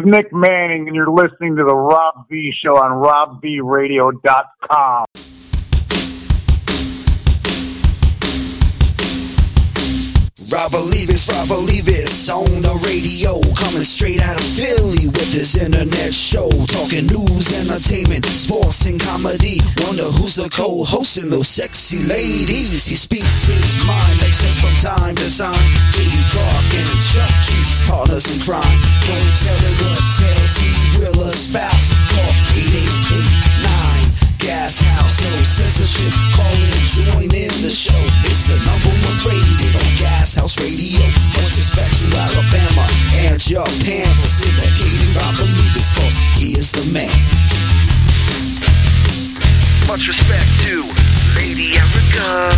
Is Nick Manning, and you're listening to the Rob V Show on RobVRadio.com. Ravalivis, Ravalivis on the radio, coming straight out of Philly with his internet show, talking news, entertainment, sports, and comedy. Wonder who's the co-hosting those sexy ladies. He speaks his mind, makes sense from time to time. J.D. Clark and Chuck Cheese, partners in crime. Don't tell him what tales he will espouse. Call 8889 Gas House, no censorship. Call in, join in the show. It's the number one rated on Gas House Radio. Much respect to Alabama and Japan for syndicating Rob Believers, cause he is the man. Much respect to Lady Erica,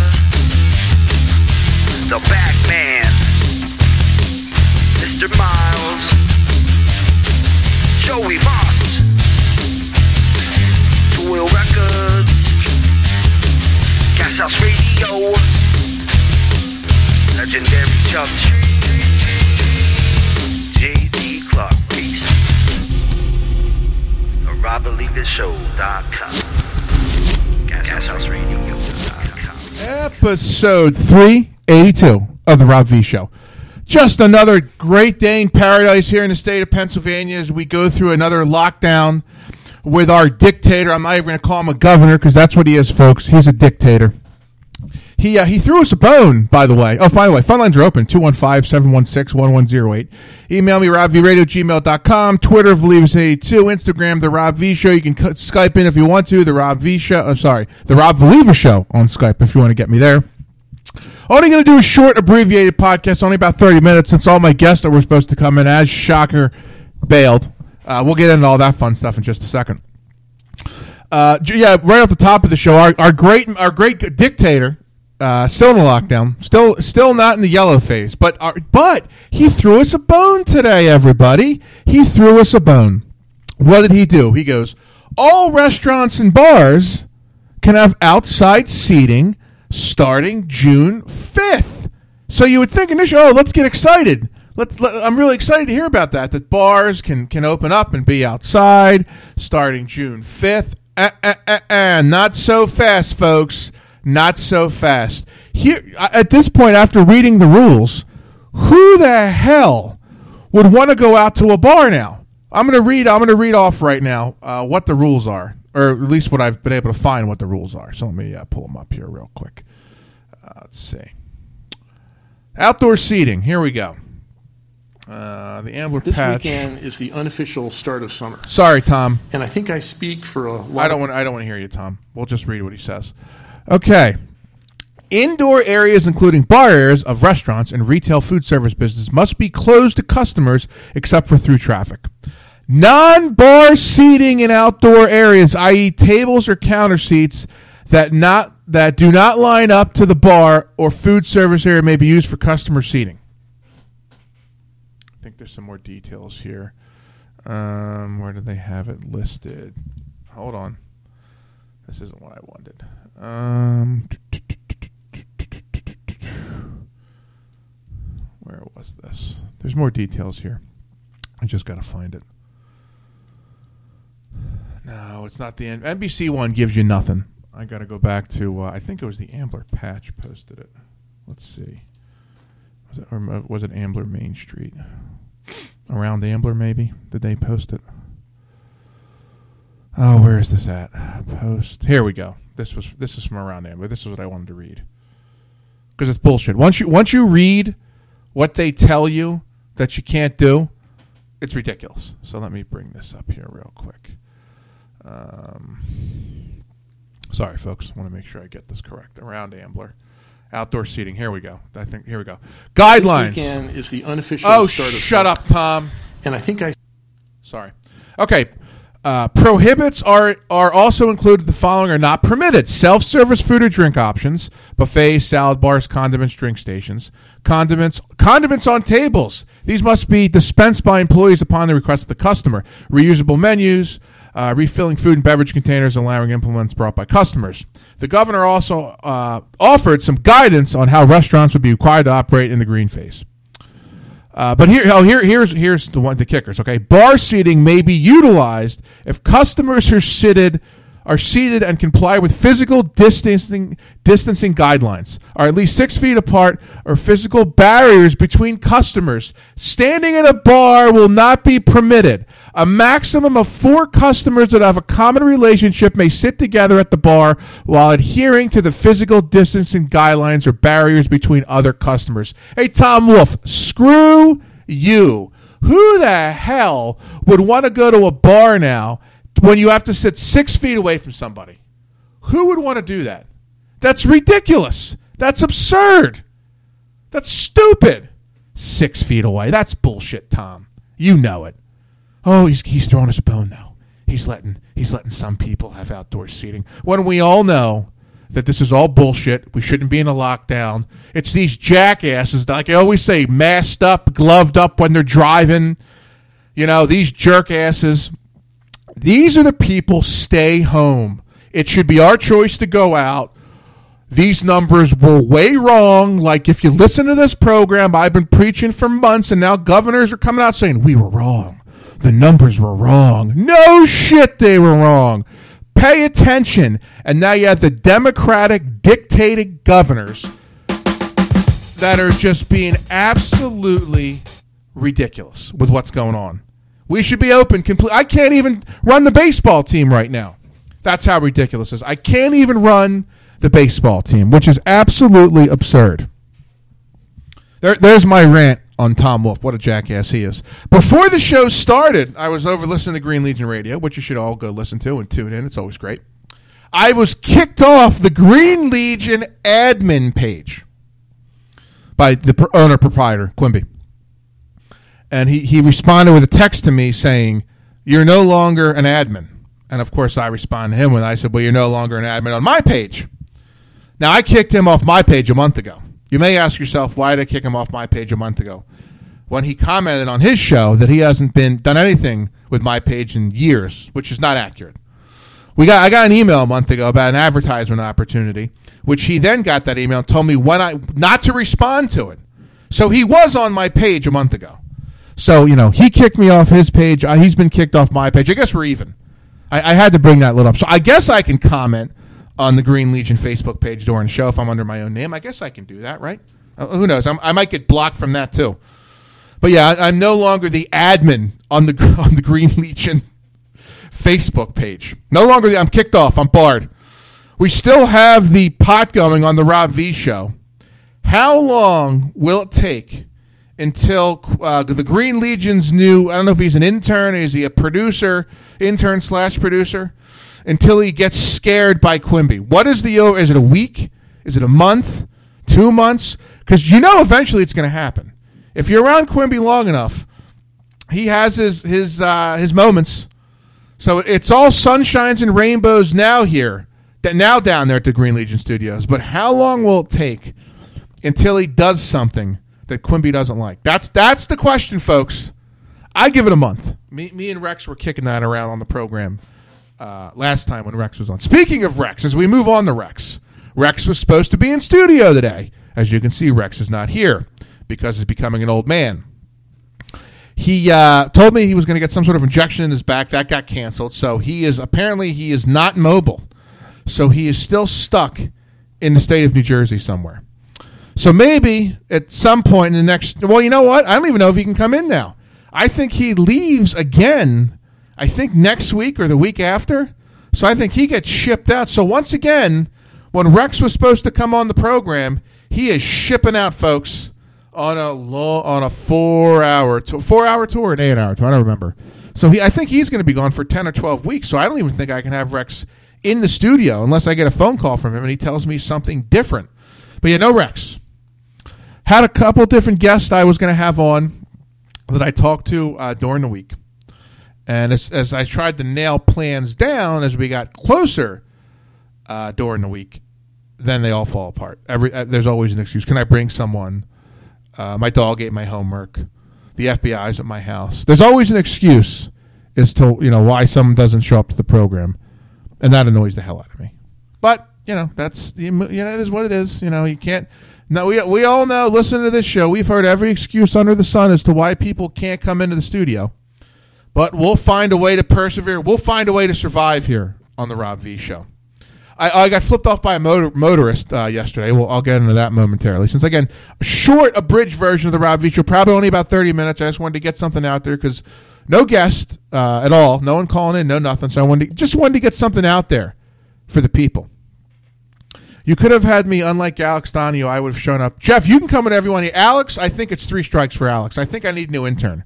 the back man, Mr. Miles, Joey Moss, Toil Records, Gas House Radio, legendary Chuck J.D. Clark, peace. RobBelieveItShow.com. GasHouseRadio.com. Episode 382 of the Rob V Show. Just another great day in paradise here in the state of Pennsylvania as we go through another lockdown with our dictator. I'm not even going to call him a governor because that's what he is, folks. He's a dictator. He uh, he threw us a bone, by the way. Oh, by the way, phone lines are open 215 716 1108. Email me, robvradio@gmail.com. Twitter, Valievus82. Instagram, The Rob V Show. You can Skype in if you want to. The Rob V Show. I'm sorry, The Rob Valiever Show on Skype if you want to get me there. Only going to do a short, abbreviated podcast, only about 30 minutes, since all my guests that were supposed to come in as Shocker bailed. Uh, we'll get into all that fun stuff in just a second. Uh, yeah, right off the top of the show, our, our great our great dictator, uh, still in the lockdown, still still not in the yellow phase, but our, but he threw us a bone today. Everybody, he threw us a bone. What did he do? He goes, all restaurants and bars can have outside seating starting June 5th. So you would think initially, oh, let's get excited. Let's, let, I'm really excited to hear about that. That bars can, can open up and be outside starting June 5th. Uh, uh, uh, uh, not so fast, folks. Not so fast. Here, at this point, after reading the rules, who the hell would want to go out to a bar now? I'm going to read. I'm going to read off right now uh, what the rules are, or at least what I've been able to find what the rules are. So let me uh, pull them up here real quick. Uh, let's see. Outdoor seating. Here we go. Uh, the Ambler This patch. weekend is the unofficial start of summer, Sorry, Tom. and I think I speak for a lot. I don't want. I don't want to hear you, Tom. We'll just read what he says. Okay. Indoor areas, including bar areas of restaurants and retail food service business, must be closed to customers except for through traffic. Non-bar seating in outdoor areas, i.e., tables or counter seats that not that do not line up to the bar or food service area, may be used for customer seating. There's some more details here. Um, where do they have it listed? Hold on. This isn't what I wanted. Um, where was this? There's more details here. I just got to find it. No, it's not the N- NBC one. Gives you nothing. I got to go back to. Uh, I think it was the Ambler Patch posted it. Let's see. Was it, or was it Ambler Main Street? Around Ambler, maybe? Did they post it? Oh, where is this at? Post. Here we go. This was this is from around Ambler. This is what I wanted to read because it's bullshit. Once you once you read what they tell you that you can't do, it's ridiculous. So let me bring this up here real quick. Um, sorry, folks. I want to make sure I get this correct. Around Ambler, outdoor seating. Here we go. I think here we go. Guidelines. weekend is the unofficial Oh, start of shut up, Tom. And I think I Sorry. Okay. Uh, prohibits are are also included. The following are not permitted: self-service food or drink options, buffets, salad bars, condiments, drink stations, condiments, condiments on tables. These must be dispensed by employees upon the request of the customer. Reusable menus, uh, refilling food and beverage containers, and allowing implements brought by customers. The governor also uh, offered some guidance on how restaurants would be required to operate in the green phase. Uh, but here, oh, here, here's here's the one the kickers. Okay, bar seating may be utilized if customers are seated are seated and comply with physical distancing distancing guidelines, are at least six feet apart, or physical barriers between customers. Standing at a bar will not be permitted. A maximum of four customers that have a common relationship may sit together at the bar while adhering to the physical distancing guidelines or barriers between other customers. Hey, Tom Wolf, screw you. Who the hell would want to go to a bar now when you have to sit six feet away from somebody? Who would want to do that? That's ridiculous. That's absurd. That's stupid. Six feet away. That's bullshit, Tom. You know it. Oh, he's he's throwing us a bone now. He's letting he's letting some people have outdoor seating. When we all know that this is all bullshit. We shouldn't be in a lockdown. It's these jackasses, like I always say, masked up, gloved up when they're driving. You know, these jerk asses. These are the people stay home. It should be our choice to go out. These numbers were way wrong. Like if you listen to this program, I've been preaching for months and now governors are coming out saying we were wrong. The numbers were wrong. No shit, they were wrong. Pay attention. And now you have the Democratic dictated governors that are just being absolutely ridiculous with what's going on. We should be open. Complete. I can't even run the baseball team right now. That's how ridiculous it is. I can't even run the baseball team, which is absolutely absurd. There, there's my rant on Tom Wolf. What a jackass he is. Before the show started, I was over listening to Green Legion Radio, which you should all go listen to and tune in. It's always great. I was kicked off the Green Legion admin page by the owner proprietor, Quimby. And he, he responded with a text to me saying, You're no longer an admin. And of course, I responded to him when I said, Well, you're no longer an admin on my page. Now, I kicked him off my page a month ago. You may ask yourself, why did I kick him off my page a month ago? When he commented on his show that he hasn't been done anything with my page in years, which is not accurate. We got I got an email a month ago about an advertisement opportunity, which he then got that email and told me when I not to respond to it. So he was on my page a month ago. So you know he kicked me off his page. Uh, he's been kicked off my page. I guess we're even. I, I had to bring that little up. So I guess I can comment on the Green Legion Facebook page during the show if I'm under my own name. I guess I can do that, right? Uh, who knows? I'm, I might get blocked from that too. But yeah, I, I'm no longer the admin on the on the Green Legion Facebook page. No longer. The, I'm kicked off. I'm barred. We still have the pot going on the Rob V show. How long will it take until uh, the Green Legion's new? I don't know if he's an intern. Is he a producer? Intern slash producer? Until he gets scared by Quimby. What is the? Is it a week? Is it a month? Two months? Because you know eventually it's going to happen. If you're around Quimby long enough, he has his his uh, his moments. So it's all sunshines and rainbows now here, that now down there at the Green Legion Studios. But how long will it take until he does something that Quimby doesn't like? That's that's the question, folks. I give it a month. Me, me and Rex were kicking that around on the program uh, last time when Rex was on. Speaking of Rex, as we move on to Rex, Rex was supposed to be in studio today. As you can see, Rex is not here because he's becoming an old man. He uh, told me he was going to get some sort of injection in his back. That got canceled. So he is apparently he is not mobile. So he is still stuck in the state of New Jersey somewhere. So maybe at some point in the next, well, you know what? I don't even know if he can come in now. I think he leaves again. I think next week or the week after. So I think he gets shipped out. So once again, when Rex was supposed to come on the program, he is shipping out, folks, on a long, on a four hour tour, four hour tour, an eight hour tour. I don't remember. So he, I think he's going to be gone for ten or twelve weeks. So I don't even think I can have Rex in the studio unless I get a phone call from him and he tells me something different. But yeah, no Rex. Had a couple different guests I was going to have on that I talked to uh, during the week. And as, as I tried to nail plans down as we got closer uh, during the week, then they all fall apart. Every uh, there's always an excuse. Can I bring someone? Uh, my dog ate my homework. The FBI's at my house. There's always an excuse as to you know why someone doesn't show up to the program, and that annoys the hell out of me. But you know that's you know it is what it is. You know you can't Now we we all know. Listen to this show. We've heard every excuse under the sun as to why people can't come into the studio, but we'll find a way to persevere. We'll find a way to survive here on the Rob V Show. I, I got flipped off by a motor, motorist uh, yesterday. Well, I'll get into that momentarily. Since again, a short, abridged version of the Rob V Show, probably only about thirty minutes. I just wanted to get something out there because no guest uh, at all, no one calling in, no nothing. So I wanted to, just wanted to get something out there for the people. You could have had me, unlike Alex Donio, I would have shown up. Jeff, you can come with everyone. Alex, I think it's three strikes for Alex. I think I need a new intern.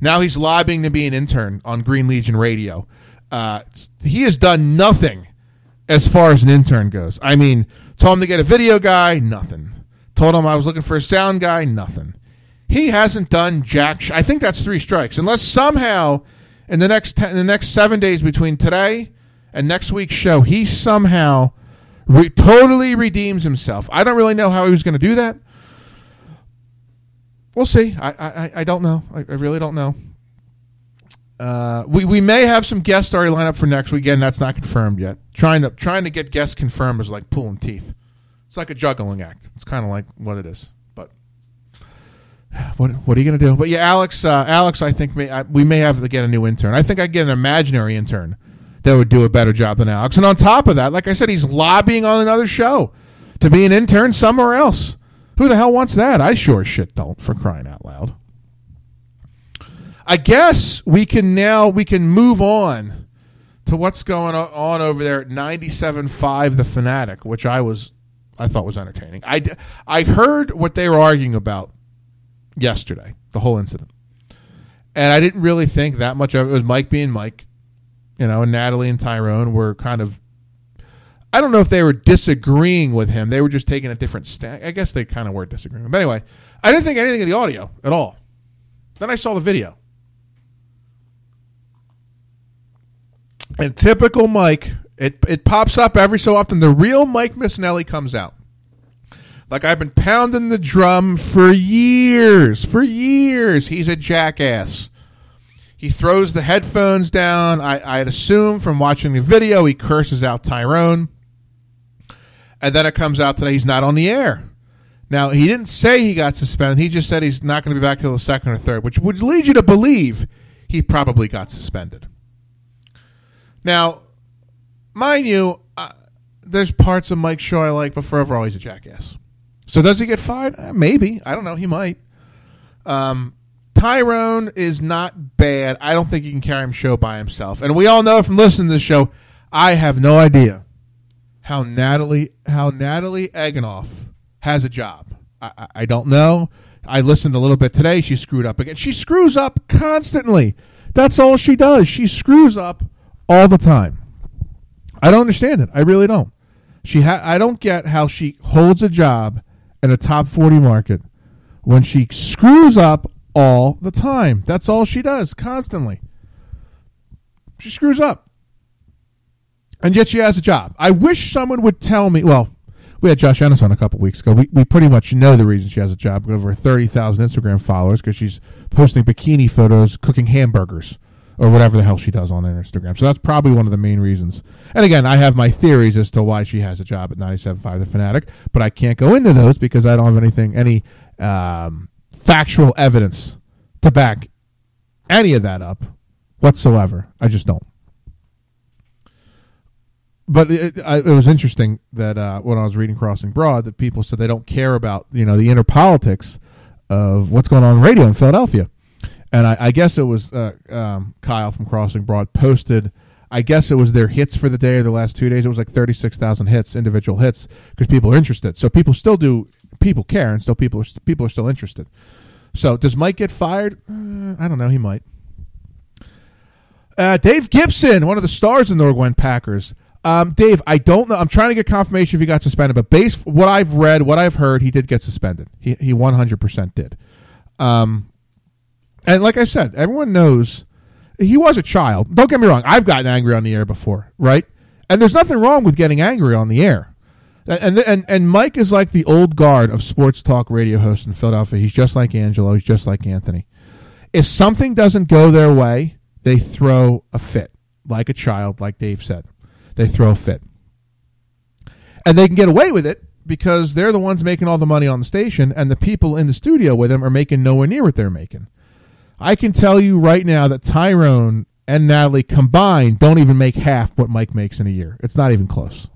Now he's lobbying to be an intern on Green Legion Radio. Uh, he has done nothing as far as an intern goes. I mean, told him to get a video guy, nothing. Told him I was looking for a sound guy, nothing. He hasn't done jack. Sh- I think that's three strikes. Unless somehow in the next ten, in the next seven days between today and next week's show, he somehow re- totally redeems himself. I don't really know how he was going to do that. We'll see. I I, I don't know. I, I really don't know. Uh, we we may have some guests already lined up for next weekend. That's not confirmed yet. Trying to trying to get guests confirmed is like pulling teeth. It's like a juggling act. It's kind of like what it is. But what what are you going to do? But yeah, Alex, uh, Alex, I think may, I, we may have to get a new intern. I think I get an imaginary intern that would do a better job than Alex. And on top of that, like I said, he's lobbying on another show to be an intern somewhere else. Who the hell wants that? I sure shit don't. For crying out loud. I guess we can now we can move on to what's going on over there at 97.5 The Fanatic, which I was I thought was entertaining. i i heard what they were arguing about yesterday, the whole incident. And I didn't really think that much of it. It was Mike being Mike, you know, and Natalie and Tyrone were kind of I don't know if they were disagreeing with him. They were just taking a different stand. I guess they kind of were disagreeing. But anyway, I didn't think anything of the audio at all. Then I saw the video. And typical Mike, it it pops up every so often. The real Mike Missanelli comes out. Like I've been pounding the drum for years. For years. He's a jackass. He throws the headphones down. I, I'd assume from watching the video he curses out Tyrone. And then it comes out that he's not on the air. Now, he didn't say he got suspended. He just said he's not going to be back till the second or third, which would lead you to believe he probably got suspended. Now, mind you, uh, there's parts of Mike's show I like, but for overall, he's a jackass. So does he get fired? Uh, maybe. I don't know. He might. Um, Tyrone is not bad. I don't think he can carry him show by himself. And we all know from listening to the show, I have no idea how Natalie how Natalie Egenolf has a job. I, I, don't know. I listened a little bit today. She screwed up again. She screws up constantly. That's all she does. She screws up all the time. I don't understand it. I really don't. She ha- I don't get how she holds a job in a top 40 market when she screws up all the time. That's all she does constantly. She screws up. And yet she has a job. I wish someone would tell me, well, we had Josh Ennis on a couple weeks ago. We, we pretty much know the reason she has a job. We have over 30,000 Instagram followers because she's posting bikini photos cooking hamburgers or whatever the hell she does on Instagram. So that's probably one of the main reasons. And again, I have my theories as to why she has a job at 97.5 The Fanatic, but I can't go into those because I don't have anything, any um, factual evidence to back any of that up whatsoever. I just don't. But it, I, it was interesting that uh, when I was reading Crossing Broad, that people said they don't care about you know the inner politics of what's going on in radio in Philadelphia and I, I guess it was uh, um, Kyle from Crossing Broad posted. I guess it was their hits for the day or the last two days. It was like thirty six thousand hits, individual hits, because people are interested. So people still do. People care, and still people are people are still interested. So does Mike get fired? Uh, I don't know. He might. Uh, Dave Gibson, one of the stars in the Norgwen Packers. Um, Dave, I don't know. I'm trying to get confirmation if he got suspended, but based what I've read, what I've heard, he did get suspended. He he 100 percent did. Um, and like I said, everyone knows he was a child. Don't get me wrong. I've gotten angry on the air before, right? And there's nothing wrong with getting angry on the air. And and and Mike is like the old guard of sports talk radio hosts in Philadelphia. He's just like Angelo. He's just like Anthony. If something doesn't go their way, they throw a fit, like a child, like Dave said. They throw a fit, and they can get away with it because they're the ones making all the money on the station, and the people in the studio with them are making nowhere near what they're making. I can tell you right now that Tyrone and Natalie combined don't even make half what Mike makes in a year. It's not even close.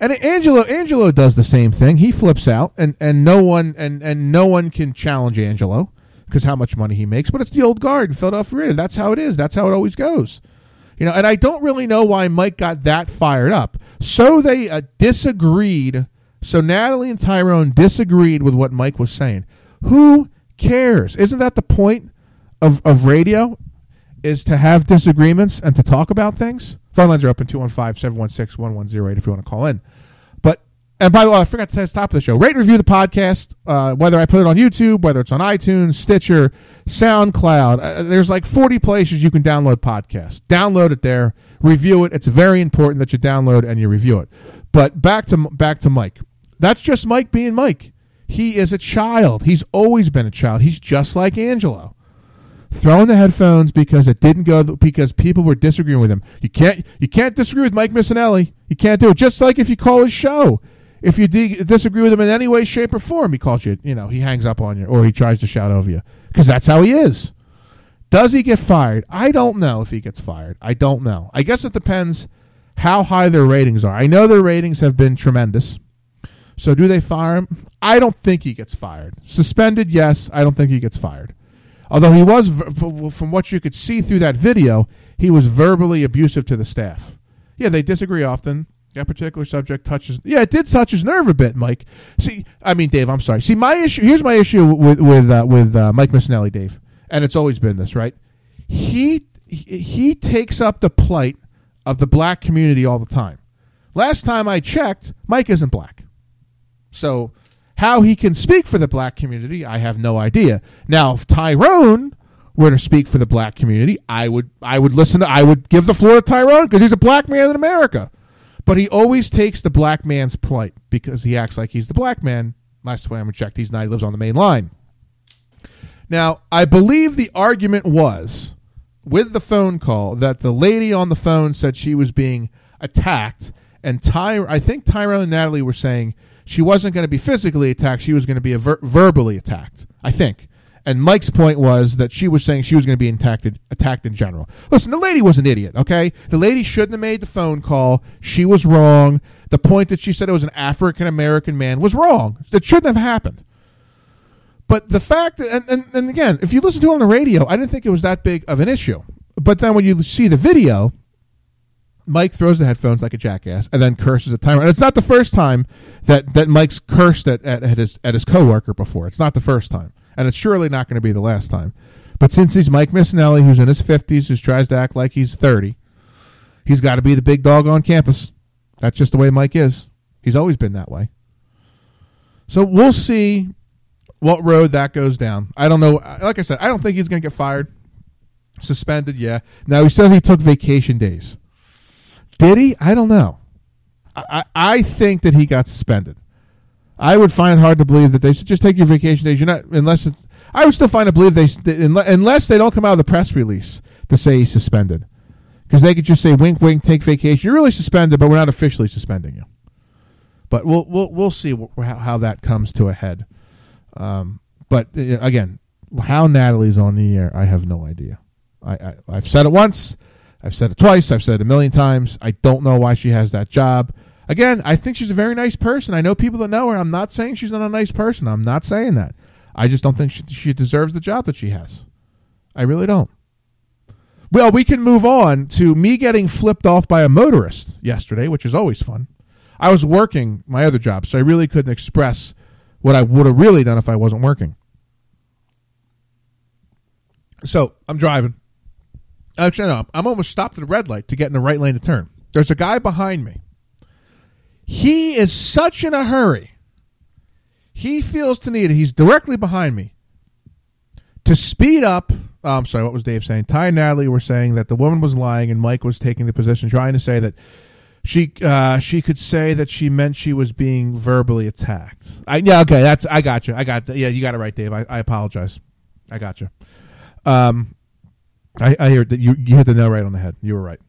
And Angelo Angelo does the same thing. He flips out, and, and no one and, and no one can challenge Angelo because how much money he makes. But it's the old guard in Philadelphia. That's how it is. That's how it always goes. You know, and I don't really know why Mike got that fired up. So they uh, disagreed. So Natalie and Tyrone disagreed with what Mike was saying. Who cares? Isn't that the point of, of radio? Is to have disagreements and to talk about things. Phone lines are open 215-716-1108 if you want to call in. But and by the way, I forgot to say at the top of the show. Rate and review the podcast, uh, whether I put it on YouTube, whether it's on iTunes, Stitcher, SoundCloud. Uh, there's like 40 places you can download podcasts. Download it there, review it. It's very important that you download and you review it. But back to back to Mike. That's just Mike being Mike. He is a child. He's always been a child. He's just like Angelo. Throwing the headphones because it didn't go because people were disagreeing with him. You can't you can't disagree with Mike Missanelli. You can't do it. Just like if you call his show, if you di- disagree with him in any way, shape, or form, he calls you. You know, he hangs up on you or he tries to shout over you because that's how he is. Does he get fired? I don't know if he gets fired. I don't know. I guess it depends how high their ratings are. I know their ratings have been tremendous. So do they fire him? I don't think he gets fired. Suspended, yes. I don't think he gets fired. Although he was, from what you could see through that video, he was verbally abusive to the staff. Yeah, they disagree often. That particular subject touches. Yeah, it did touch his nerve a bit, Mike. See, I mean, Dave. I'm sorry. See, my issue. Here's my issue with with uh, with uh, Mike Missanelli, Dave, and it's always been this, right? He he takes up the plight of the black community all the time. Last time I checked, Mike isn't black, so how he can speak for the black community, I have no idea. Now, if Tyrone were to speak for the black community, I would I would listen to I would give the floor to Tyrone because he's a black man in America. But he always takes the black man's plight because he acts like he's the black man. Last time I'm checked, he's not. He lives on the main line. Now, I believe the argument was with the phone call that the lady on the phone said she was being attacked, and Ty, I think Tyrone and Natalie were saying she wasn't going to be physically attacked; she was going to be ver- verbally attacked. I think. And Mike's point was that she was saying she was going to be attacked, attacked in general. Listen, the lady was an idiot, okay? The lady shouldn't have made the phone call. She was wrong. The point that she said it was an African American man was wrong. It shouldn't have happened. But the fact that, and, and, and again, if you listen to it on the radio, I didn't think it was that big of an issue. But then when you see the video, Mike throws the headphones like a jackass and then curses at Tyrone. And it's not the first time that, that Mike's cursed at, at, at his at his coworker before. It's not the first time and it's surely not going to be the last time. But since he's Mike Missanelli, who's in his 50s, who tries to act like he's 30, he's got to be the big dog on campus. That's just the way Mike is. He's always been that way. So we'll see what road that goes down. I don't know. Like I said, I don't think he's going to get fired. Suspended, yeah. Now he says he took vacation days. Did he? I don't know. I, I, think that he got suspended. I would find hard to believe that they should just take your vacation days. You're not unless it, I would still find it believe they unless they don't come out of the press release to say he's suspended because they could just say wink wink take vacation. You're really suspended, but we're not officially suspending you. But we'll we'll we'll see how, how that comes to a head. Um, but uh, again, how Natalie's on the air, I have no idea. I, I I've said it once, I've said it twice, I've said it a million times. I don't know why she has that job. Again, I think she's a very nice person. I know people that know her. I'm not saying she's not a nice person. I'm not saying that. I just don't think she, she deserves the job that she has. I really don't. Well, we can move on to me getting flipped off by a motorist yesterday, which is always fun. I was working my other job, so I really couldn't express what I would have really done if I wasn't working. So I'm driving. Actually, no, I'm almost stopped at a red light to get in the right lane to turn. There's a guy behind me he is such in a hurry. He feels to need, he's directly behind me, to speed up. Oh, I'm sorry, what was Dave saying? Ty and Natalie were saying that the woman was lying and Mike was taking the position, trying to say that she uh, she could say that she meant she was being verbally attacked. I, yeah, okay, that's I got you. I got yeah, you got it right, Dave. I, I apologize. I got you. Um, I, I hear that you you hit the nail right on the head. You were right.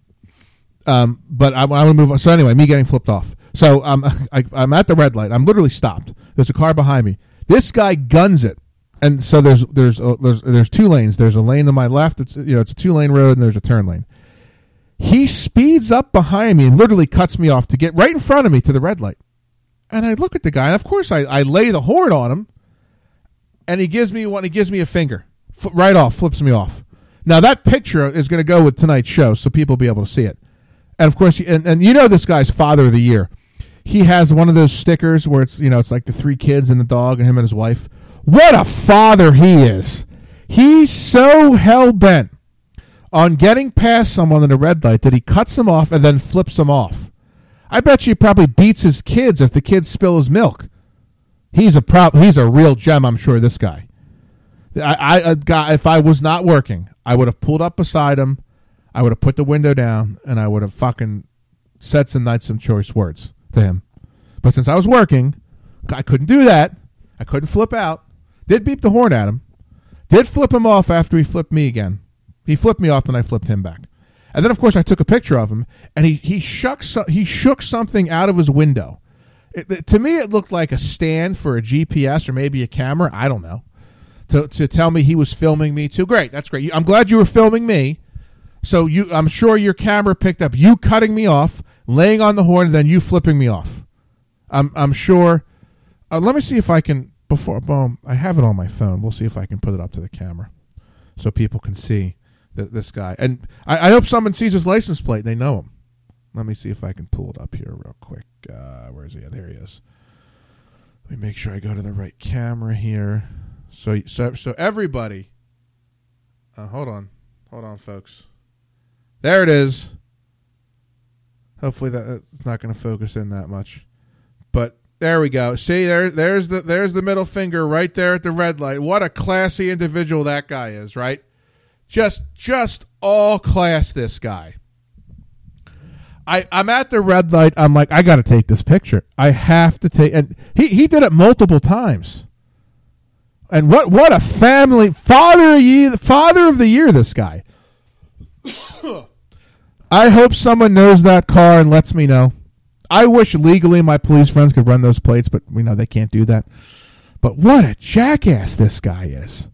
Um, but I, I want to move on. So anyway, me getting flipped off. So um, I, I'm at the red light. I'm literally stopped. There's a car behind me. This guy guns it, and so there's there's uh, there's there's two lanes. There's a lane to my left. It's you know it's a two lane road, and there's a turn lane. He speeds up behind me and literally cuts me off to get right in front of me to the red light. And I look at the guy, and of course I, I lay the horn on him, and he gives me one. He gives me a finger, right off, flips me off. Now that picture is going to go with tonight's show, so people will be able to see it. And of course, and, and you know this guy's father of the year. He has one of those stickers where it's you know it's like the three kids and the dog and him and his wife. What a father he is! He's so hell bent on getting past someone in a red light that he cuts them off and then flips them off. I bet you he probably beats his kids if the kids spill his milk. He's a prop. He's a real gem. I'm sure. This guy. I, I uh, a guy. If I was not working, I would have pulled up beside him. I would have put the window down, and I would have fucking said some nice, some choice words to him. But since I was working, I couldn't do that. I couldn't flip out. Did beep the horn at him. Did flip him off after he flipped me again. He flipped me off, and I flipped him back. And then, of course, I took a picture of him, and he he shook he shook something out of his window. It- to me, it looked like a stand for a GPS or maybe a camera. I don't know. To to tell me he was filming me too. Great, that's great. I'm glad you were filming me. So you, I'm sure your camera picked up you cutting me off, laying on the horn, and then you flipping me off. I'm I'm sure. Uh, let me see if I can before. Boom, I have it on my phone. We'll see if I can put it up to the camera, so people can see th- this guy. And I, I hope someone sees his license plate. They know him. Let me see if I can pull it up here real quick. Uh, where is he? There he is. Let me make sure I go to the right camera here. So so so everybody. Uh, hold on, hold on, folks. There it is. Hopefully that it's not going to focus in that much, but there we go. See there, there's the there's the middle finger right there at the red light. What a classy individual that guy is, right? Just just all class, this guy. I, I'm at the red light. I'm like, I got to take this picture. I have to take, and he, he did it multiple times. And what what a family father of year, father of the year. This guy. I hope someone knows that car and lets me know. I wish legally my police friends could run those plates, but we know they can't do that. But what a jackass this guy is.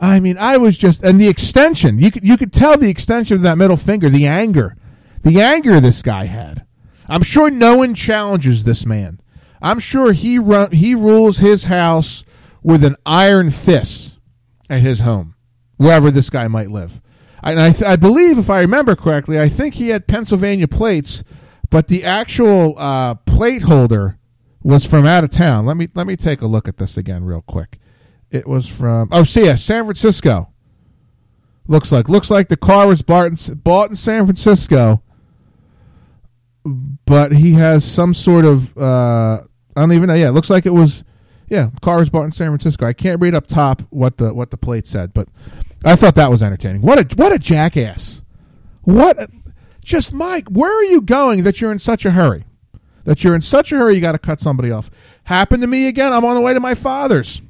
I mean, I was just and the extension. You could you could tell the extension of that middle finger, the anger, the anger this guy had. I'm sure no one challenges this man. I'm sure he run he rules his house with an iron fist at his home, wherever this guy might live. And I, th- I believe, if I remember correctly, I think he had Pennsylvania plates, but the actual uh, plate holder was from out of town. Let me let me take a look at this again real quick. It was from oh, see ya, San Francisco. Looks like looks like the car was bought in, bought in San Francisco, but he has some sort of uh, I don't even know. Yeah, it looks like it was yeah, car was bought in San Francisco. I can't read up top what the what the plate said, but I thought that was entertaining. What a what a jackass! What a, just Mike, where are you going that you're in such a hurry? That you're in such a hurry you got to cut somebody off. Happened to me again. I'm on the way to my father's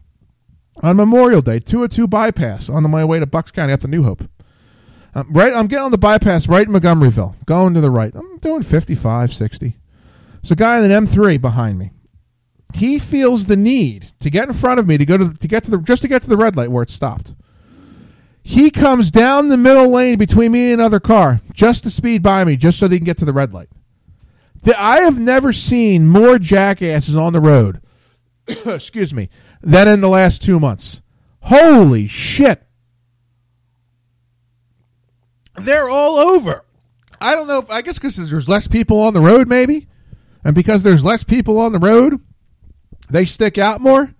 on Memorial Day, 202 bypass on my way to Bucks County up to New Hope. Right, I'm getting on the bypass right in Montgomeryville, going to the right. I'm doing 55, 60. There's a guy in an M3 behind me. He feels the need to get in front of me to go to to get to the just to get to the red light where it stopped. He comes down the middle lane between me and another car just to speed by me, just so they can get to the red light. The, I have never seen more jackasses on the road. excuse me, than in the last two months. Holy shit! They're all over. I don't know if I guess because there's less people on the road, maybe, and because there's less people on the road, they stick out more.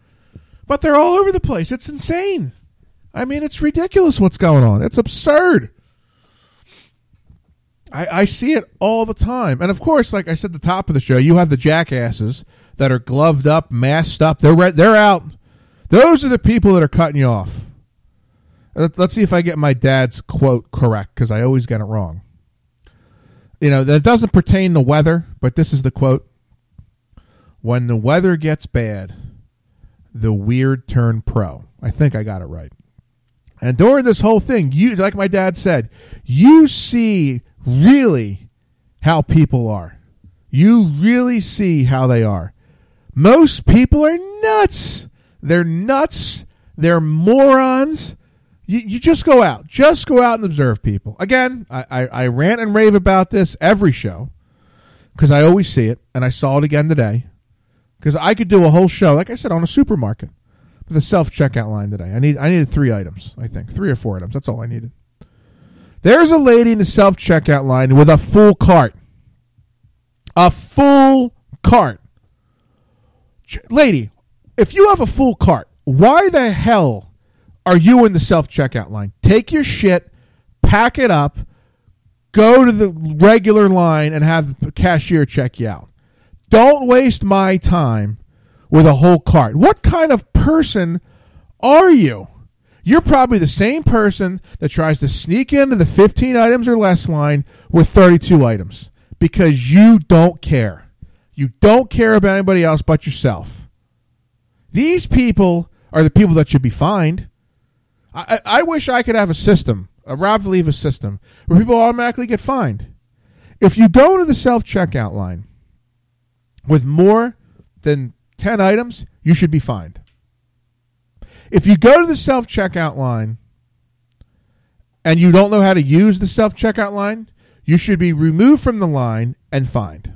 But they're all over the place. It's insane. I mean, it's ridiculous what's going on. It's absurd. I, I see it all the time. And of course, like I said at the top of the show, you have the jackasses that are gloved up, masked up. They're re- they're out. Those are the people that are cutting you off. Let- Let's see if I get my dad's quote correct because I always get it wrong. You know, that doesn't pertain to weather, but this is the quote. When the weather gets bad, the weird turn pro. I think I got it right. And during this whole thing, you like my dad said, you see really how people are. you really see how they are. Most people are nuts. They're nuts. They're morons. You, you just go out. Just go out and observe people. Again, I, I, I rant and rave about this every show because I always see it, and I saw it again today. Because I could do a whole show, like I said, on a supermarket with a self checkout line today. I need I needed three items, I think, three or four items. That's all I needed. There's a lady in the self checkout line with a full cart, a full cart. Ch- Lady, if you have a full cart, why the hell are you in the self checkout line? Take your shit, pack it up, go to the regular line, and have the cashier check you out. Don't waste my time with a whole cart. What kind of person are you? You're probably the same person that tries to sneak into the 15 items or less line with 32 items because you don't care. You don't care about anybody else but yourself. These people are the people that should be fined. I, I wish I could have a system, a Rob Valiva system, where people automatically get fined. If you go to the self checkout line with more than 10 items, you should be fined. If you go to the self checkout line and you don't know how to use the self checkout line, you should be removed from the line and fined.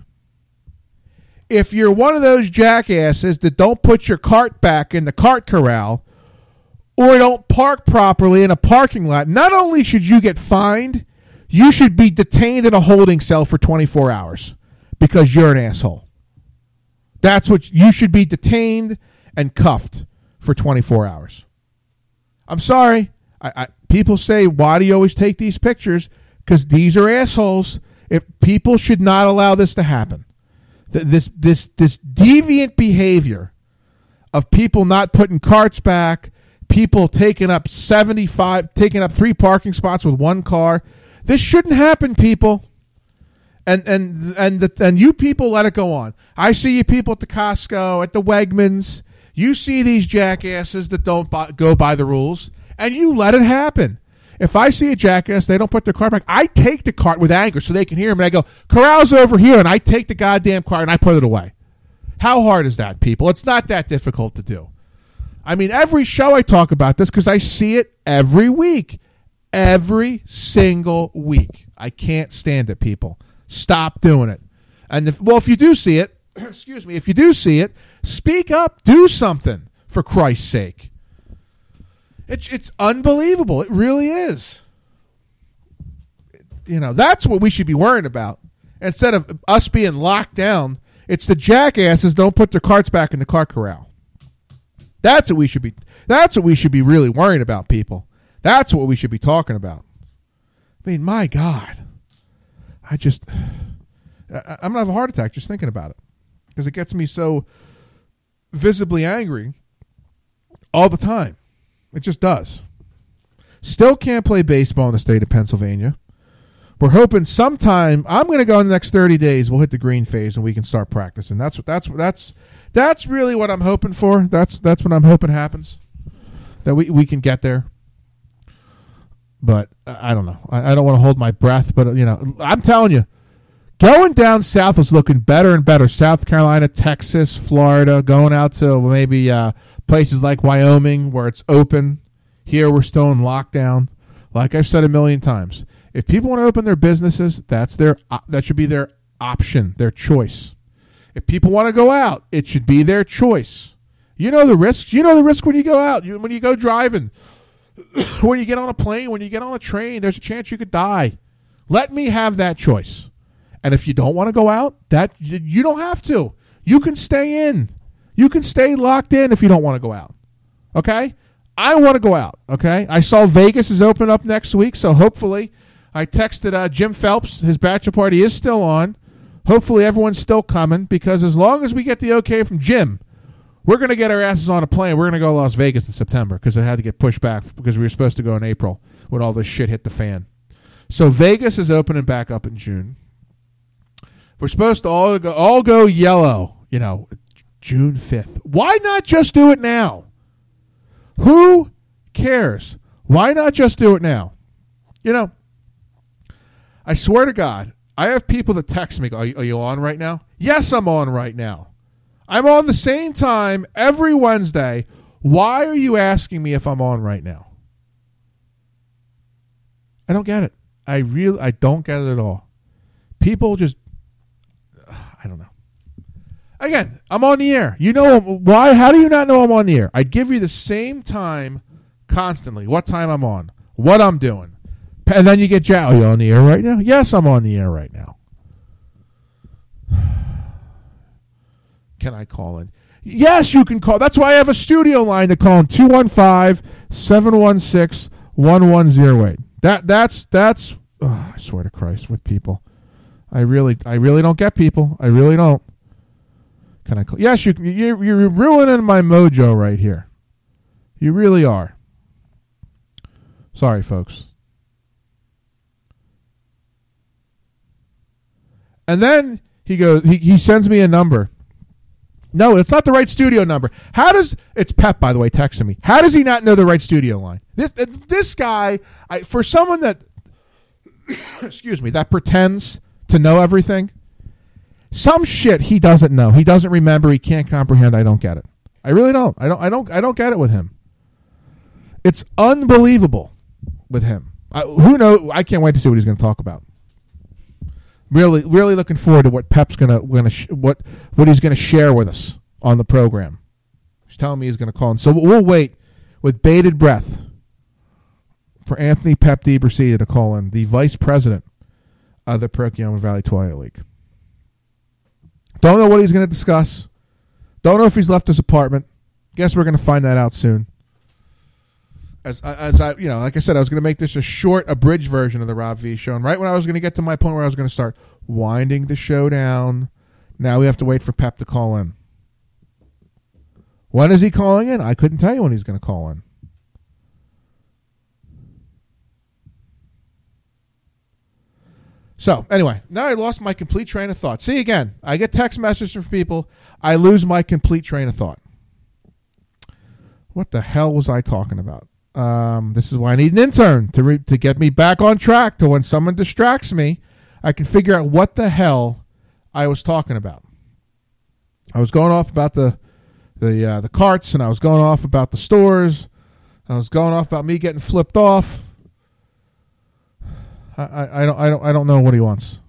If you're one of those jackasses that don't put your cart back in the cart corral or don't park properly in a parking lot, not only should you get fined, you should be detained in a holding cell for 24 hours because you're an asshole. That's what you should be detained and cuffed for 24 hours. I'm sorry. I, I, people say, why do you always take these pictures? Because these are assholes. If people should not allow this to happen, Th- this this this deviant behavior of people not putting carts back, people taking up 75, taking up three parking spots with one car. This shouldn't happen, people and and and the, and you people let it go on. I see you people at the Costco, at the Wegmans. You see these jackasses that don't buy, go by the rules, and you let it happen. If I see a jackass, they don't put their cart back. I take the cart with anger so they can hear him, and I go, "Corral's over here," and I take the goddamn cart and I put it away. How hard is that, people? It's not that difficult to do. I mean, every show I talk about this because I see it every week, every single week. I can't stand it, people. Stop doing it. And if, well, if you do see it, excuse me, if you do see it, speak up, do something for Christ's sake. It's it's unbelievable. It really is. You know, that's what we should be worrying about. Instead of us being locked down, it's the jackasses don't put their carts back in the cart corral. That's what we should be that's what we should be really worrying about, people. That's what we should be talking about. I mean, my God. I just, I, I'm gonna have a heart attack just thinking about it because it gets me so visibly angry all the time. It just does. Still can't play baseball in the state of Pennsylvania. We're hoping sometime. I'm going to go in the next 30 days. We'll hit the green phase and we can start practicing. That's what. That's that's that's really what I'm hoping for. That's that's what I'm hoping happens. That we we can get there but I don't know. I, I don't want to hold my breath, but you know, I'm telling you, going down south is looking better and better. South Carolina, Texas, Florida, going out to maybe uh, places like Wyoming where it's open. Here we're still in lockdown. Like I've said a million times, if people want to open their businesses, that's their uh, that should be their option, their choice. If people want to go out, it should be their choice. You know the risks. You know the risk when you go out. You, when you go driving, when you get on a plane, when you get on a train, there's a chance you could die. Let me have that choice. And if you don't want to go out, that you don't have to. You can stay in. You can stay locked in if you don't want to go out. Okay? I want to go out. Okay? I saw Vegas is open up next week, so hopefully I texted uh, Jim Phelps. His bachelor party is still on. Hopefully everyone's still coming because as long as we get the okay from Jim, we're going to get our asses on a plane. We're going to go to Las Vegas in September because it had to get pushed back because we were supposed to go in April when all this shit hit the fan. So Vegas is opening back up in June. We're supposed to all go all go yellow, you know, June 5th. Why not just do it now? Who cares? Why not just do it now? You know, I swear to God, I have people that text me, are, are you on right now? Yes, I'm on right now. I'm on the same time every Wednesday. Why are you asking me if I'm on right now? I don't get it. I really I don't get it at all. People just I don't know. Again, I'm on the air. You know why? How do you not know I'm on the air? I'd give you the same time constantly. What time I'm on, what I'm doing, and then you get you on the air right now? Yes, I'm on the air right now. Can I call in? Yes, you can call. That's why I have a studio line to call in 215-716-1108. That that's that's oh, I swear to Christ with people. I really I really don't get people. I really don't. Can I call? Yes, you. You're, you're ruining my mojo right here. You really are. Sorry, folks. And then he goes. He, he sends me a number. No, it's not the right studio number. How does it's Pep by the way texting me? How does he not know the right studio line? This uh, this guy, I, for someone that excuse me, that pretends to know everything, some shit he doesn't know. He doesn't remember. He can't comprehend. I don't get it. I really don't. I don't. I don't. I don't get it with him. It's unbelievable with him. I, who knows? I can't wait to see what he's going to talk about. Really, really looking forward to what Pep's gonna gonna sh- what what he's to share with us on the program. He's telling me he's to call in, so we'll wait with bated breath for Anthony Pep DiBrasida to call in, the vice president of the Perkiomen Valley Twilight League. Don't know what he's to discuss. Don't know if he's left his apartment. Guess we're to find that out soon. As, as I, you know, like I said, I was going to make this a short, abridged version of the Rob V show. And right when I was going to get to my point where I was going to start winding the show down, now we have to wait for Pep to call in. When is he calling in? I couldn't tell you when he's going to call in. So anyway, now I lost my complete train of thought. See again, I get text messages from people. I lose my complete train of thought. What the hell was I talking about? Um, this is why I need an intern to re- to get me back on track. To when someone distracts me, I can figure out what the hell I was talking about. I was going off about the the uh, the carts, and I was going off about the stores. I was going off about me getting flipped off. I, I, I don't I don't I don't know what he wants.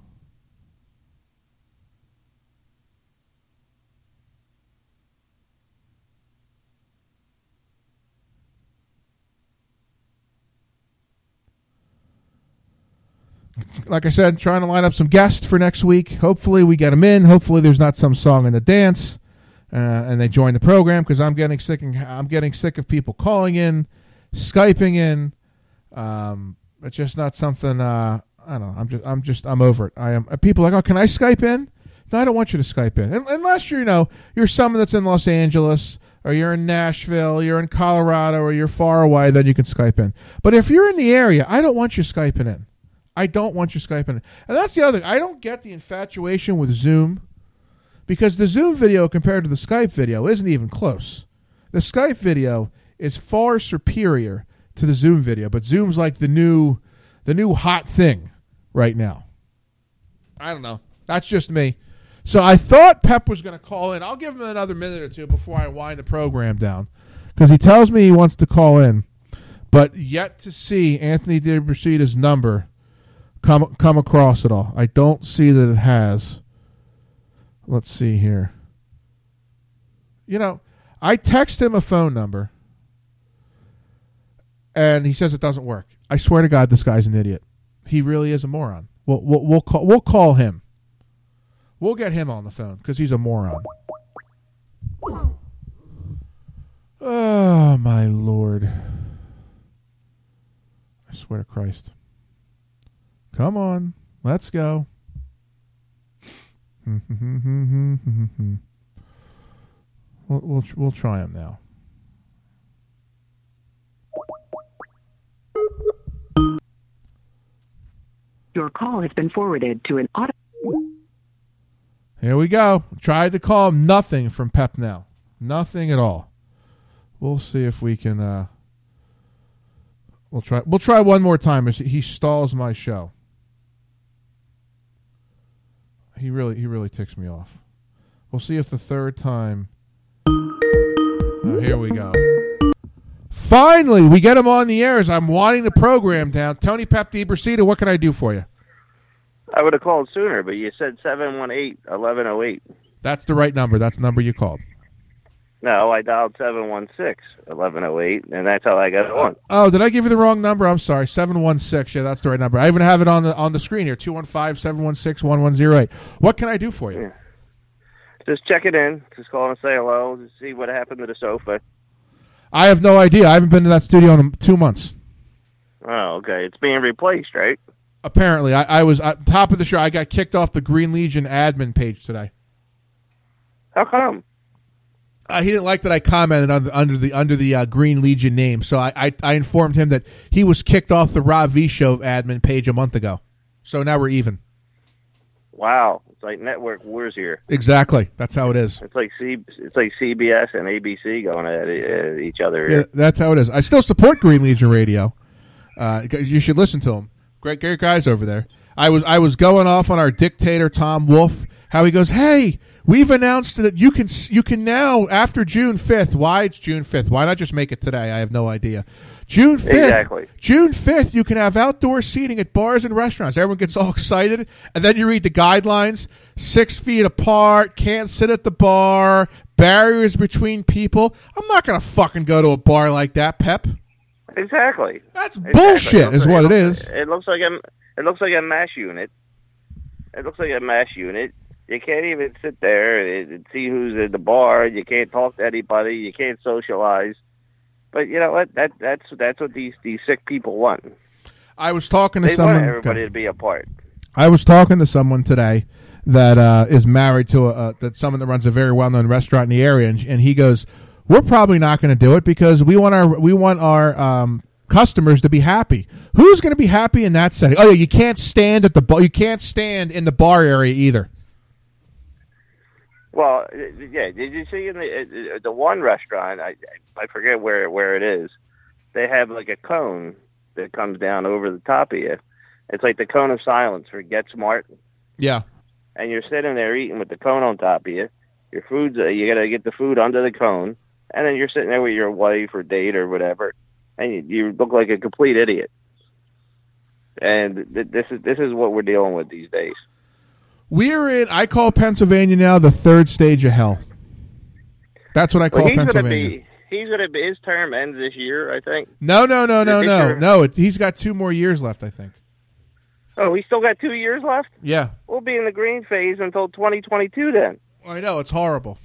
Like I said, trying to line up some guests for next week. Hopefully, we get them in. Hopefully, there's not some song in the dance, uh, and they join the program because I'm getting sick. And, I'm getting sick of people calling in, skyping in. Um, it's just not something. Uh, I don't know. I'm just. I'm just. I'm over it. I am. uh, People like, oh, can I Skype in? No, I don't want you to Skype in Un- unless you're, you know, you're someone that's in Los Angeles or you're in Nashville, you're in Colorado, or you're far away. Then you can Skype in. But if you're in the area, I don't want you Skyping in. I don't want you Skyping in. And that's the other thing. I don't get the infatuation with Zoom because the Zoom video compared to the Skype video isn't even close. The Skype video is far superior to the Zoom video, but Zoom's like the new the new hot thing right now. I don't know. That's just me. So I thought Pep was going to call in. I'll give him another minute or two before I wind the program down because he tells me he wants to call in, but yet to see Anthony DiBrasida's number come come across at all. I don't see that it has. Let's see here. You know, I text him a phone number, and he says it doesn't work. I swear to God, this guy's an idiot. He really is a moron. We'll we'll, we'll call we'll call him. We'll get him on the phone because he's a moron. Oh my lord! I swear to Christ. Come on, let's go. we'll, we'll we'll try him now. Your call has been forwarded to an auto. Here we go. Tried to call him. Nothing from Pep now. Nothing at all. We'll see if we can. Uh, we'll try. We'll try one more time as he stalls my show. He really he really ticks me off. We'll see if the third time. Oh, here we go. Finally, we get him on the air as I'm wanting the program down. Tony Pep DeBrasita, what can I do for you? I would have called sooner, but you said 718-1108. That's the right number. That's the number you called. No, I dialed 716-1108, and that's how I got on. Oh, did I give you the wrong number? I'm sorry. 716. Yeah, that's the right number. I even have it on the on the screen here. 215-716-1108. What can I do for you? Just check it in. Just call and say hello. Just see what happened to the sofa. I have no idea. I haven't been to that studio in 2 months. Oh, okay. It's being replaced, right? Apparently, I, I was at top of the show. I got kicked off the Green Legion admin page today. How come? Uh, he didn't like that I commented under, under the under the uh, Green Legion name, so I, I I informed him that he was kicked off the Rob V Show admin page a month ago. So now we're even. Wow. It's like network wars here. Exactly. That's how it is. It's like C. It's like CBS and ABC going at, at each other. Yeah, that's how it is. I still support Green Legion Radio. Uh, you should listen to them. Great, great guys over there. I was I was going off on our dictator Tom Wolf. How he goes, hey, we've announced that you can you can now after June fifth. Why it's June fifth? Why not just make it today? I have no idea. June fifth. Exactly. June fifth, you can have outdoor seating at bars and restaurants. Everyone gets all excited, and then you read the guidelines: six feet apart, can't sit at the bar, barriers between people. I'm not gonna fucking go to a bar like that, Pep. Exactly. That's Exactly. bullshit, is what it looks- It looks like a it looks like a mash unit. It looks like a mash unit. You can't even sit there and see who's at the bar. You can't talk to anybody. You can't socialize. But you know what? That that's that's what these these sick people want. I was talking to They someone. want everybody to be apart. I was talking to someone today that uh, is married to a uh, that someone that runs a very well known restaurant in the area, and, and he goes, "We're probably not going to do it because we want our we want our um, customers to be happy. Who's going to be happy in that setting? Oh, yeah, you can't stand at the bar. You can't stand in the bar area either. Well, uh, yeah. Did you see in the uh, the one restaurant? I I forget where where it is. They have like a cone that comes down over the top of you. It's like the cone of silence for Get Smart. Yeah, and you're sitting there eating with the cone on top of you. Your food's uh, you gotta get the food under the cone, and then you're sitting there with your wife or date or whatever, and you, you look like a complete idiot. And th- this is this is what we're dealing with these days. We're in. I call Pennsylvania now the third stage of hell. That's what I call Well, he's gonna Pennsylvania. be he's gonna be his term ends this year, I think. no, no, no, no, no, sure. no. It, he's got two more years left. I think. Oh, we still got two years left. Yeah, We'll be in the green phase until 2022. Then I know it's horrible.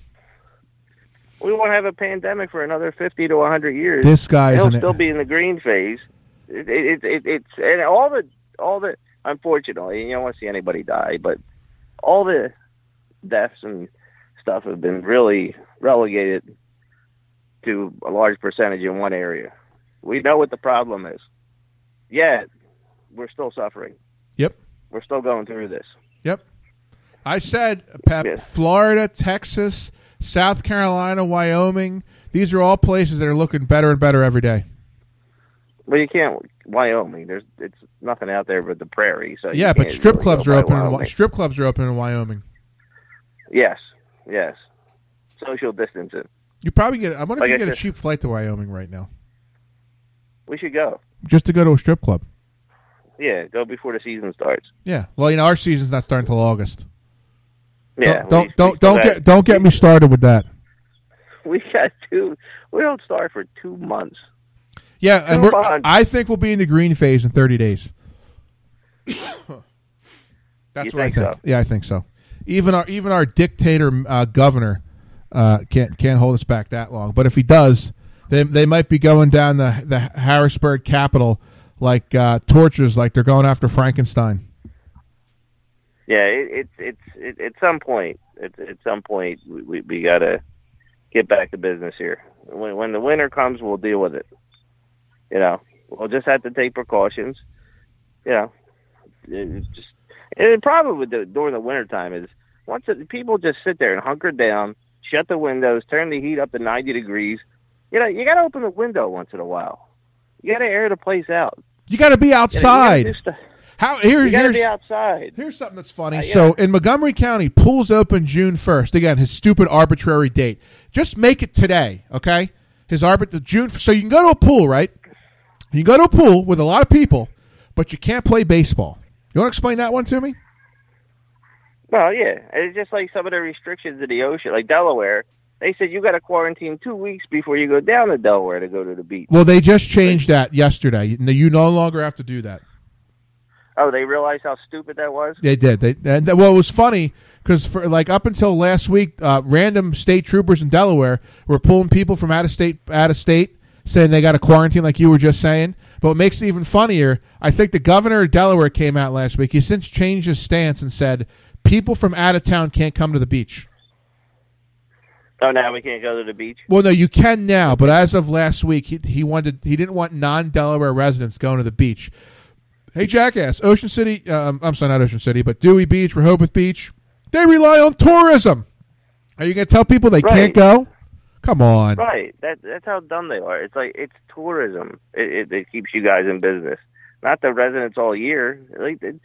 we won't have a pandemic for another 50 to 100 years. This guy he'll still be in the green phase. It, it, it, it's and all the all the unfortunately, you don't want to see anybody die, but all the deaths and stuff have been really relegated to a large percentage in one area. We know what the problem is. Yet we're still suffering. Yep. We're still going through this. Yep. I said, Pep, Yes. Florida, Texas, South Carolina, Wyoming. These are all places that are looking better and better every day. Well, you can't Wyoming. There's it's nothing out there but the prairie. So yeah, but strip really clubs are open. In, Wyoming. strip clubs are open in Wyoming. Yes, yes. Social distancing. You probably get. I wonder Like if I you get a cheap flight to Wyoming right now, We should go. just to go to a strip club. Yeah, go before the season starts. Yeah. Well, you know, our season's not starting until August. Yeah, Don't we- don't we don't, don't get don't get me started with that. We got two. We don't start for two months. Yeah, and we're, on. I think we'll be in the green phase in 30 days. That's You what I think. so? Yeah, I think so. Even our even our dictator uh, governor uh, can't can't hold us back that long. But if he does, they they might be going down the the Harrisburg Capitol like uh, torches, like they're going after Frankenstein. Yeah, it, it's it's it, at some point. At, at some point, we, we we gotta get back to business here. When when the winter comes, we'll deal with it. You know, we'll just have to take precautions. You know, it, just and the problem with the during the winter time is once it, people just sit there and hunker down, shut the windows, turn the heat up to ninety degrees. You know, you got to open the window once in a while. You got to air the place out. You got to be You know, you gotta outside. do stuff. How here, You here's be outside. here's something that's funny. Uh, yeah. So in Montgomery County, pools open June first. Again, his stupid arbitrary date. Just make it today, okay? His arbit June. So you can go to a pool, right? You go to a pool with a lot of people, but you can't play baseball. You want to explain that one to me? Well, yeah, it's just like some of the restrictions in the ocean, like Delaware. They said you got to quarantine two weeks before you go down to Delaware to go to the beach. Well, they just changed that yesterday. You you no longer have to do that. Oh, they realized how stupid that was. They did. They and well, it was funny because for like up until last week, uh, random state troopers in Delaware were pulling people from out of state, out of state, saying they got a quarantine, like you were just saying. But what makes it even funnier, I think the governor of Delaware came out last week. He since changed his stance and said people from out of town can't come to the beach. Oh, now we can't go to the beach. Well, no, you can now, but as of last week, he, he wanted he didn't want non-Delaware residents going to the beach. Hey, jackass! Ocean City, um, I'm sorry, not Ocean City, but Dewey Beach, Rehoboth Beach, they rely on tourism. Are you going to tell people they can't go? Come on. Right. That that's how dumb they are. It's like it's tourism. It, it, it keeps you guys in business, not the residents all year. Like it,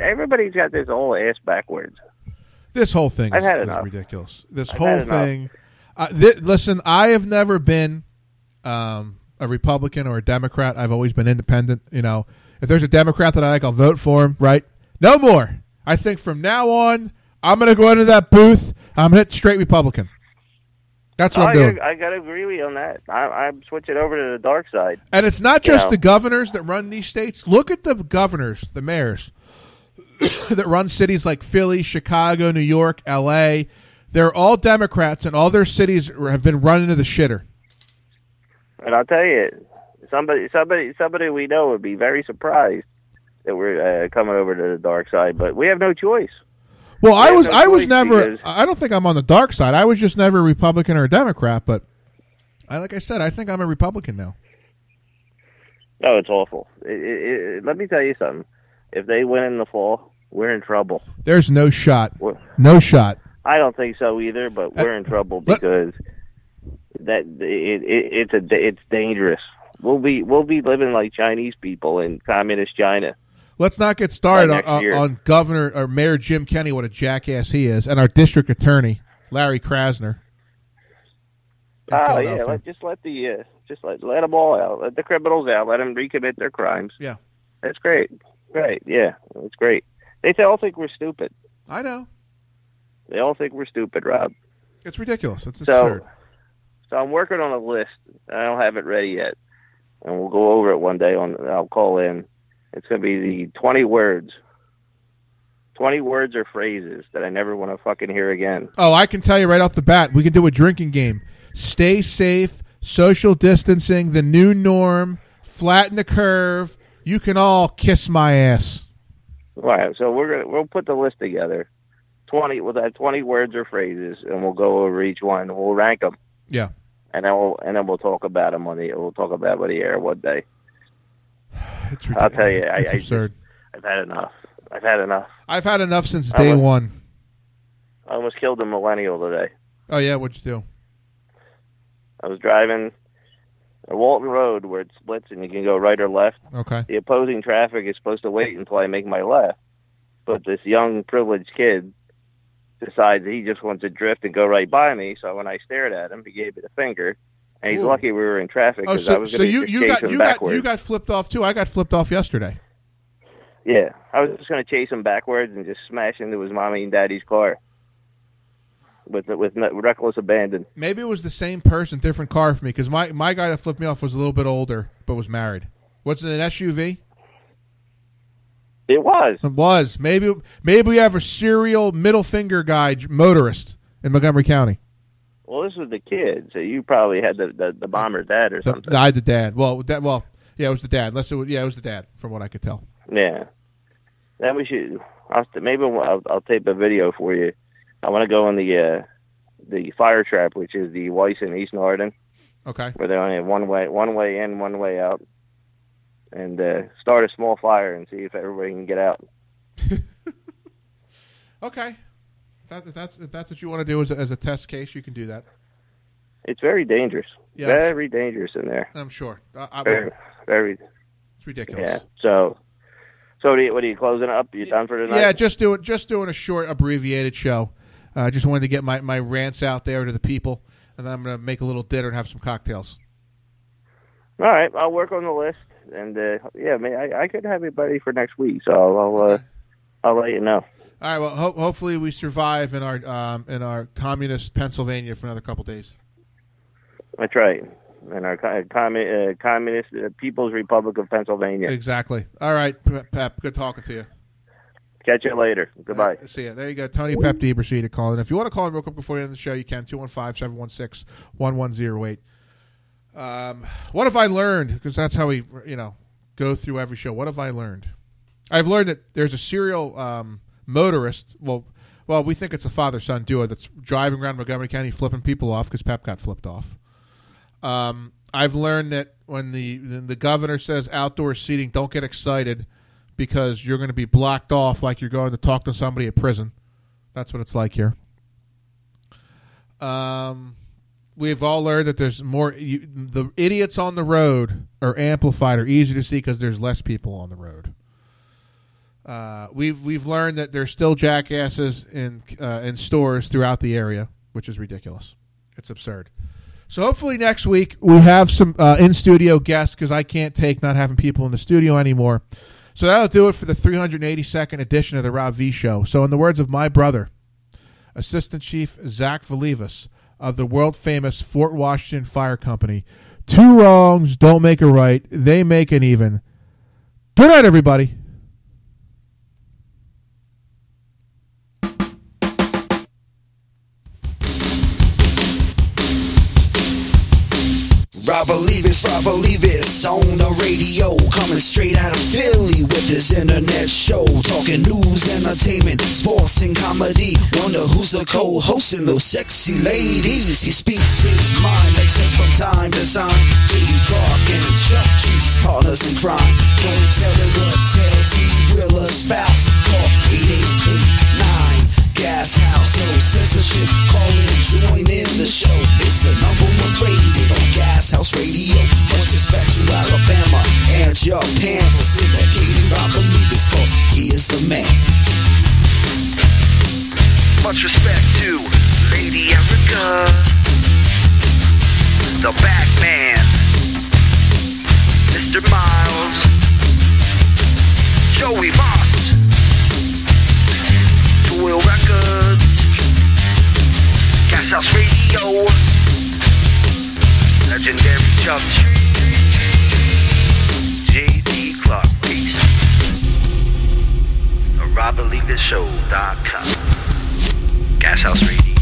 everybody's got this whole ass backwards. This whole thing I've is, had is ridiculous. This I've whole thing. Uh, th- listen, I have never been um, a Republican or a Democrat. I've always been independent. You know, if there's a Democrat that I like, I'll vote for him. Right? No more. I think from now on, I'm going to go into that booth. I'm going to hit straight Republican. That's what I, I'm doing. I gotta agree with you on that. I, I'm switching over to the dark side. And it's not You just know. the governors that run these states. Look at the governors, the mayors that run cities like Philly, Chicago, New York, L.A. They're all Democrats, and all their cities have been run into the shitter. And I'll tell you, somebody, somebody, somebody we know would be very surprised that we're uh, coming over to the dark side. But we have no choice. Well, I was no I was never because- I don't think I'm on the dark side. I was just never a Republican or a Democrat, but I like I said, I think I'm a Republican now. No, it's awful. It, it, it, let me tell you something. If they win in the fall, we're in trouble. There's no shot. We're, No shot. I don't think so either, but we're in uh, trouble let- because that it, it it's a it's dangerous. We'll be we'll be living like Chinese people in communist China. Let's not get started on, on, on Governor or Mayor Jim Kenney, what a jackass he is, and our district attorney Larry Krasner. Oh yeah, let, just let the uh, just let let them all out. Let the criminals out. Let them recommit their crimes. Yeah. That's great. Great. Yeah, that's great. They all think we're stupid. I know They all think we're stupid, Rob. it's ridiculous. It's So, absurd. so I'm working on a list. I don't have it ready yet, and we'll go over it one day. On I'll call in. It's going to be the 20 words, 20 words or phrases that I never want to fucking hear again. Oh, I can tell you right off the bat, we can do a drinking game. Stay safe, social distancing, the new norm, flatten the curve. You can all kiss my ass. All right, so we're gonna we'll put the list together. 20 we'll have 20 words or phrases, and we'll go over each one. We'll rank them, Yeah. and then we'll and then we'll talk about them on the we'll talk about it on the air one day. It's ridiculous. I'll tell you, I- it's I absurd. I've had enough. I've had enough. I've had enough since I day one. I almost killed a millennial today. Oh yeah, what'd you do? I was driving a Walton Road where it splits and you can go right or left. Okay. The opposing traffic is supposed to wait until I make my left, but this young privileged kid decides he just wants to drift and go right by me. So when I stared at him, he gave me the finger, and he's Ooh. lucky we were in traffic Oh, because I so, was so going to you, you chase got him you got you got flipped off too. I got flipped off yesterday. yeah, I was just going to chase him backwards and just smash into his mommy and daddy's car with with reckless abandon. Maybe it was the same person, different car for me because my my guy that flipped me off was a little bit older but was married. Was it an SUV? It was. It was maybe maybe we have a serial middle finger guy motorist in Montgomery County. Well, this was the kid, so you probably had the the, the bomber dad or The, something. I had the dad. Well, that, well, yeah, it was the dad. Unless it was, yeah, it was the dad, from what I could tell. Yeah. Then we should. I'll, maybe I'll, I'll tape a video for you. I want to go in the uh, the fire trap, which is the Weis in East Norriton, Okay. where they only have one way one way in, one way out, and uh, start a small fire and see if everybody can get out. Okay. That, if that's if that's what you want to do as a, as a test case, you can do that. It's very dangerous. Yeah. Very dangerous in there. I'm sure. I, I, Very, very it's ridiculous. yeah. So So what are you, what are you closing up? You done for tonight? Yeah, just doing just doing a short abbreviated show. I uh, just wanted to get my, my rants out there to the people, and then I'm going to make a little dinner and have some cocktails. All right, I'll work on the list, and uh, yeah, man, I, I could have it ready for next week, so I'll I'll, uh, I'll let you know. All right. Well, ho- hopefully we survive in our um, in our communist Pennsylvania for another couple days. That's right. And our co- uh, communist uh, People's Republic of Pennsylvania. Exactly. All right, Pep. Good talking to you. Catch you later. Goodbye. Right, see you. There you go. Tony Pep DeBercy to call in. If you want to call in real quick before the end of the show, you can 215-716-1108. Um, what have I learned? Because that's how we, you know, go through every show. What have I learned? I've learned that there's a serial um, motorist. Well, well, we think it's a father-son duo that's driving around Montgomery County flipping people off because Pep got flipped off. Um, I've learned that when the the governor says outdoor seating, don't get excited because you're going to be blocked off like you're going to talk to somebody at prison. That's what it's like here. Um, we've all learned that there's more. You, the idiots on the road are amplified or easier to see because there's less people on the road. Uh, we've we've learned that there's still jackasses in uh, in stores throughout the area, which is ridiculous. It's absurd. So hopefully next week we have some uh, in studio guests because I can't take not having people in the studio anymore. So that'll do it for the 382nd edition of the Rob V Show. So in the words of my brother, Assistant Chief Zach Valivas of the world famous Fort Washington Fire Company, two wrongs don't make a right; they make an even. Good night, everybody. Ravalivis, Ravalivis on the radio, coming straight out of Philly with his internet show, talking news, entertainment, sports, and comedy. Wonder who's the co-hosting those sexy ladies? He speaks his mind, makes sense from time to time. J.D. Clark and Chuck Cheese, partners in crime. Don't tell him what tales he will espouse. Call 8889 Gas House, no censorship. Call in, join in the show. It's the number one rated on Gas House Radio. Much respect to Alabama and Japan for syndicating Rob Believers, cause he is the man. Much respect to Lady Erica, the Batman, Mr. Miles, Joey Moss, Toil Records, Gas House Radio, Legendary Chuck JD Clark, peace. A Gas House Radio.